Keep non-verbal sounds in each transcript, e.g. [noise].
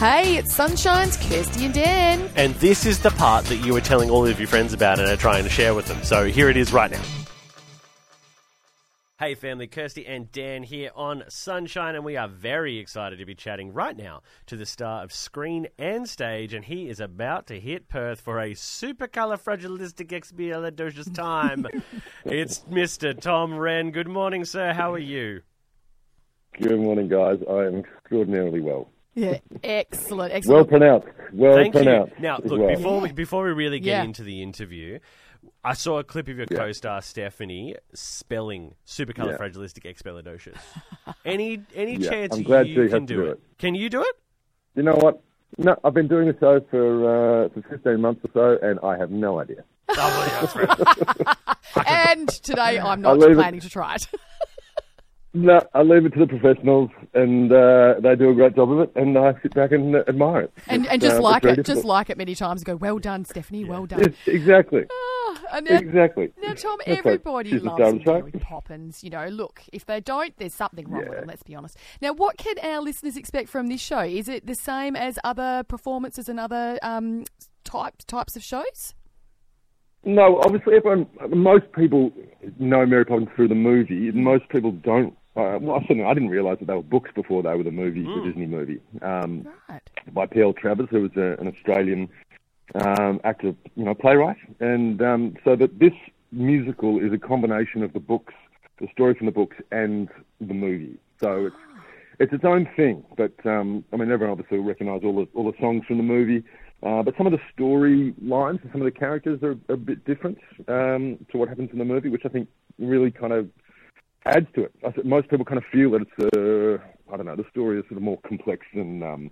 Hey, it's Sonshine's Kirsty and Dan. And this is the part that you were telling all of your friends about and are trying to share with them. So here it is right now. Hey family, Kirsty and Dan here on Sonshine, and we are very excited to be chatting right now to the star of screen and stage, and he is about to hit Perth for a supercalifragilisticexpialidocious time. [laughs] it's Mr. Tom Wren. Good morning, sir. How are you? Good morning, guys. I am extraordinarily well. Yeah, excellent, excellent. Well pronounced. Well Thank pronounced. you. Now, look, well. before we before we really get Yeah. into the interview, I saw a clip of your Yeah. co-star Stephanie spelling supercalifragilisticexpialidocious. [laughs] any any Yeah, chance I'm glad you can do do it? it. Can you do it? You know what? No, I've been doing the show for uh, for 15 months or so, and I have no idea. [laughs] Oh, well, yeah, that's right. [laughs] And today I'm not leave it- planning to try it. No, I leave it to the professionals, and uh, they do a great job of it, and I sit back and uh, admire it. and, and just uh, like it, just like it many times. And go, well done, Stephanie, well done. Yes, exactly, Ah, now, exactly. now, Tom, That's everybody loves star of the show. Mary Poppins. You know, look, if they don't, there's something wrong with them. Let's be honest. Now, what can our listeners expect from this show? Is it the same as other performances and other um, types types of shows? No, obviously, everyone, most people know Mary Poppins through the movie. Most people don't. Uh, well, I certainly I didn't realise that they were books before they were the movie, the Disney movie. Um, Right. by P.L. Travers, who was a, an Australian um, actor, you know, playwright, and um, so that this musical is a combination of the books, the story from the books, and the movie. So it's it's its own thing. But um, I mean, everyone obviously will recognise all the all the songs from the movie. Uh, but some of the story lines and some of the characters are a bit different um, to what happens in the movie, which I think really kind of adds to it. I think most people kind of feel that it's a, I don't know, the story is sort of more complex than um,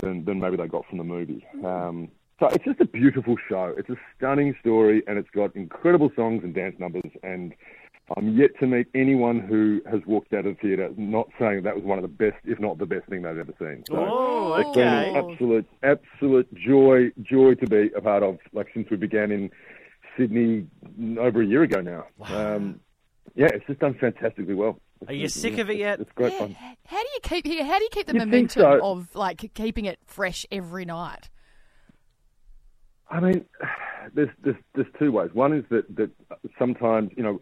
than, than maybe they got from the movie. Um, so it's just a beautiful show. It's a stunning story, and it's got incredible songs and dance numbers. And I'm yet to meet anyone who has walked out of the theatre not saying that was one of the best, if not the best thing they've ever seen. So Oh, it's been okay. an absolute, absolute joy, joy to be a part of. Like since we began in Sydney over a year ago now. Um, yeah, it's just done fantastically well. Are you sick of it yet? It's great Yeah, fun. How do you keep here? How do you keep the You'd momentum so. of like keeping it fresh every night? I mean, there's, there's there's two ways. One is that that sometimes you know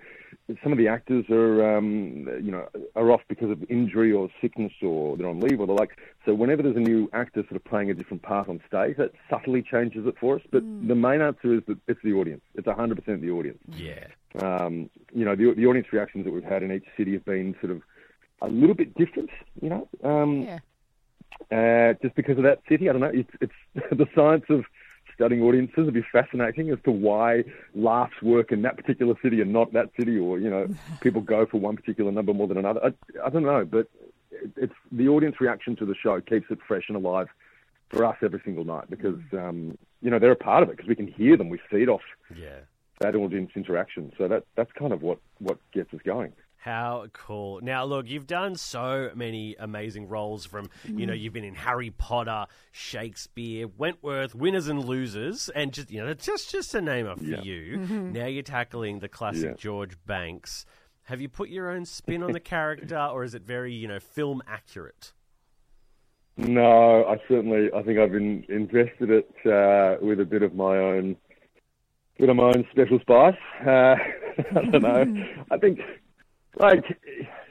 some of the actors are um, you know are off because of injury or sickness or they're on leave or the like. So whenever there's a new actor sort of playing a different part on stage, that subtly changes it for us. But the main answer is that it's the audience. It's 100% the audience. Yeah. Um, you know, the the audience reactions that we've had in each city have been sort of a little bit different. You know, um, Yeah. uh, just because of that city. I don't know. It's, it's [laughs] the science of studying audiences would be fascinating as to why laughs work in that particular city and not that city, or you know, [laughs] people go for one particular number more than another. I, I don't know, but it, it's the audience reaction to the show keeps it fresh and alive for us every single night because um, you know they're a part of it because we can hear them, we feed off Yeah. that audience interaction. So that that's kind of what what gets us going. How cool. Now, look, you've done so many amazing roles from, you know, you've been in Harry Potter, Shakespeare, Wentworth, Winners and Losers, and just, you know, just, just to name a few. Now you're tackling the classic Yeah. George Banks. Have you put your own spin on the [laughs] character, or is it very, you know, film accurate? No, I certainly. I think I've in, invested it uh, with a bit of my own, bit of my own special spice. Uh, [laughs] I don't know. [laughs] I think, like,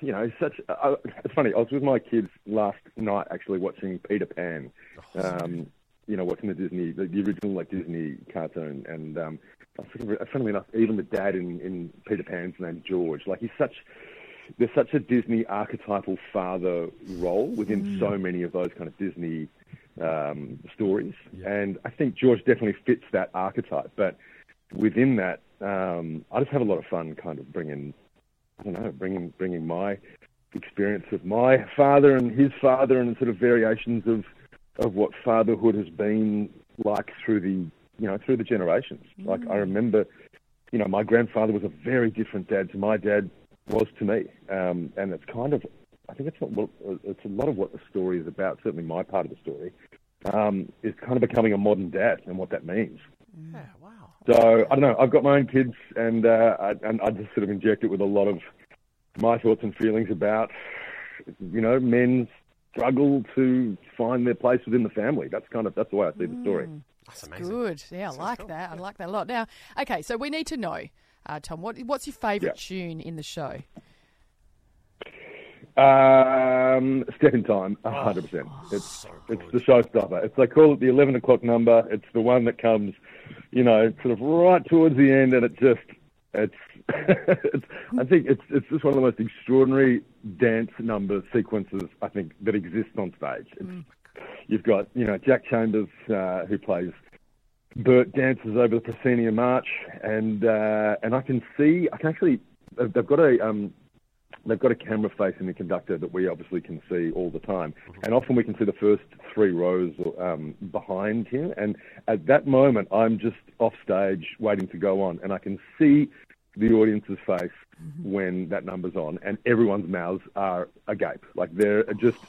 you know, such. Uh, it's funny. I was with my kids last night actually watching Peter Pan. Um, you know, watching the Disney, the, the original like Disney cartoon, and um, I think, funnily enough, even the dad in, in Peter Pan's named George. Like he's such there's such a Disney archetypal father role within so many of those kind of Disney um, stories, and I think George definitely fits that archetype. But within that, um, I just have a lot of fun, kind of bringing, I don't know, bringing bringing my experience of my father and his father, and sort of variations of of what fatherhood has been like through the you know through the generations. Like I remember, you know, my grandfather was a very different dad to my dad was to me, um, and it's kind of I think it's what it's a lot of what the story is about. Certainly, my part of the story um, is kind of becoming a modern dad and what that means. Yeah, wow. So I don't know. I've got my own kids, and uh, I, and I just sort of inject it with a lot of my thoughts and feelings about you know men's struggle to find their place within the family. That's kind of that's the way I see the story. That's amazing. Good. Yeah, I like that. I like that a lot. Now, okay, so we need to know, uh, Tom, what, what's your favourite Yeah. tune in the show? Um, [laughs] step in time, a hundred percent. It's it's the showstopper. It's they call it the eleven o'clock number. It's the one that comes, you know, sort of right towards the end, and it just it's. [laughs] it's I think it's it's just one of the most extraordinary dance number sequences I think that exists on stage. It's, You've got you know Jack Chambers uh, who plays Bert dances over the proscenium arch, and uh, and I can see I can actually they've they've got a um, they've got a camera facing the conductor that we obviously can see all the time, and often we can see the first three rows um, behind him, and at that moment I'm just off stage waiting to go on, and I can see the audience's face when that number's on, and everyone's mouths are agape, like they're just.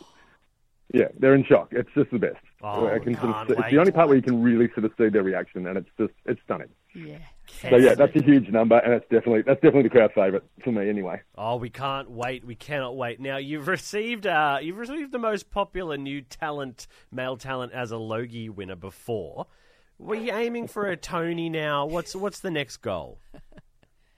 Yeah, they're in shock. It's just the best. Oh, I can sort of can't see, it's the only part where you can really sort of see their reaction, and it's just it's stunning. Yeah. So yeah, that's a huge number, and it's definitely that's definitely the crowd favourite for me anyway. Oh, we can't wait. We cannot wait. Now you've received uh, you've received the most popular new talent, male talent, as a Logie winner before. Were you aiming for a Tony now? What's what's the next goal?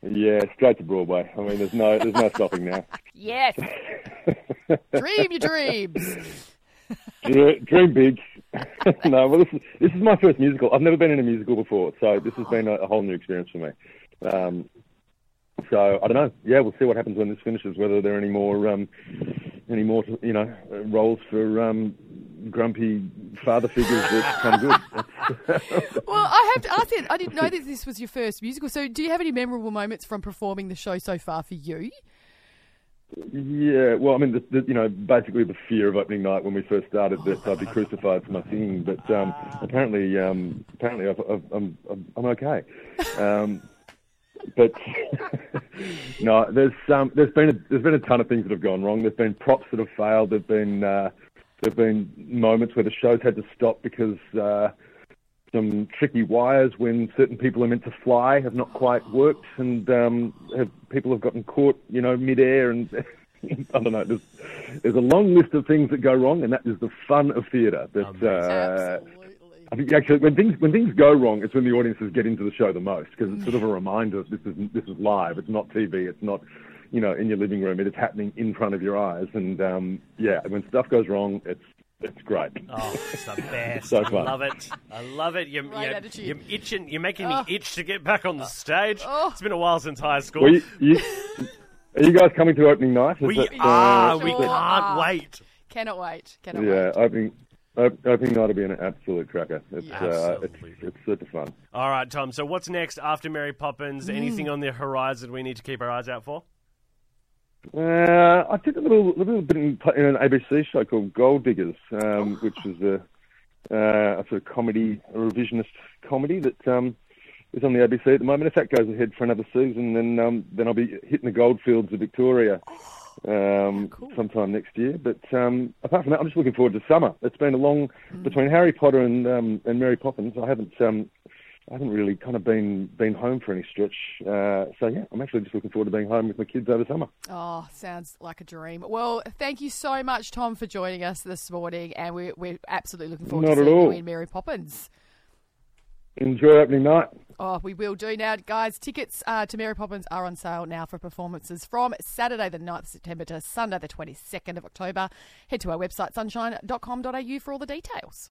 Yeah, straight to Broadway. I mean, there's no there's no stopping now. Yes. [laughs] Dream your dreams. [laughs] Dream, dream big. [laughs] no, well, this is this is my first musical. I've never been in a musical before, so this has been a, a whole new experience for me. Um, so I don't know. Yeah, we'll see what happens when this finishes. Whether there are any more um, any more you know roles for um, grumpy father figures that come good. [laughs] Well, I have to ask you, I didn't know that this was your first musical. So, do you have any memorable moments from performing the show so far for you? Yeah, well, I mean, the, the, you know, basically the fear of opening night when we first started that I'd be [laughs] crucified for my singing, but um, apparently, um, apparently, I've, I've, I'm, I'm I'm okay. Um, but [laughs] no, there's um, there's been a, there's been a ton of things that have gone wrong. There's been props that have failed. There've been uh, there've been moments where the show's had to stop because uh, some tricky wires when certain people are meant to fly have not quite worked, and um, have, people have gotten caught, you know, midair, and [laughs] I don't know. There's, there's a long list of things that go wrong, and that is the fun of theatre. That uh, I think actually when things when things go wrong, it's when the audiences get into the show the most because it's sort of a reminder this is this is live. It's not TV. It's not you know in your living room. It is happening in front of your eyes, and um, yeah, when stuff goes wrong, it's it's great. Oh, it's the [laughs] best. So I fun. love it. I love it. You're, Great you're, attitude. you're itching. You're making Oh. me itch to get back on the stage. Oh. It's been a while since high school. Well, you, you, are you guys coming to opening night? Is we it, uh, are. we Sure can't are. wait. Cannot wait. Cannot Yeah, wait. opening op- opening night will be an absolute cracker. It's Yeah. uh, it's, Absolutely. it's super fun. All right, Tom. So what's next after Mary Poppins? Mm. Anything on the horizon we need to keep our eyes out for? Uh, I did a little, little bit in, in an ABC show called Gold Diggers, um, which was a, uh, a sort of comedy, a revisionist comedy that um, is on the ABC at the moment. If that goes ahead for another season, then um, then I'll be hitting the goldfields of Victoria um, cool. sometime next year. But um, apart from that, I'm just looking forward to summer. It's been a long between Harry Potter and um, and Mary Poppins. I haven't. I haven't really kind of been been home for any stretch, uh, so yeah, I'm actually just looking forward to being home with my kids over summer. Oh, sounds like a dream. Well, thank you so much, Tom, for joining us this morning, and we're, we're absolutely looking forward Not to seeing all. you in Mary Poppins. Enjoy opening night. Oh, we will do now, guys. Tickets uh, to Mary Poppins are on sale now for performances from Saturday the 9th of September to Sunday the 22nd of October. Head to our website sonshine.com.au for all the details.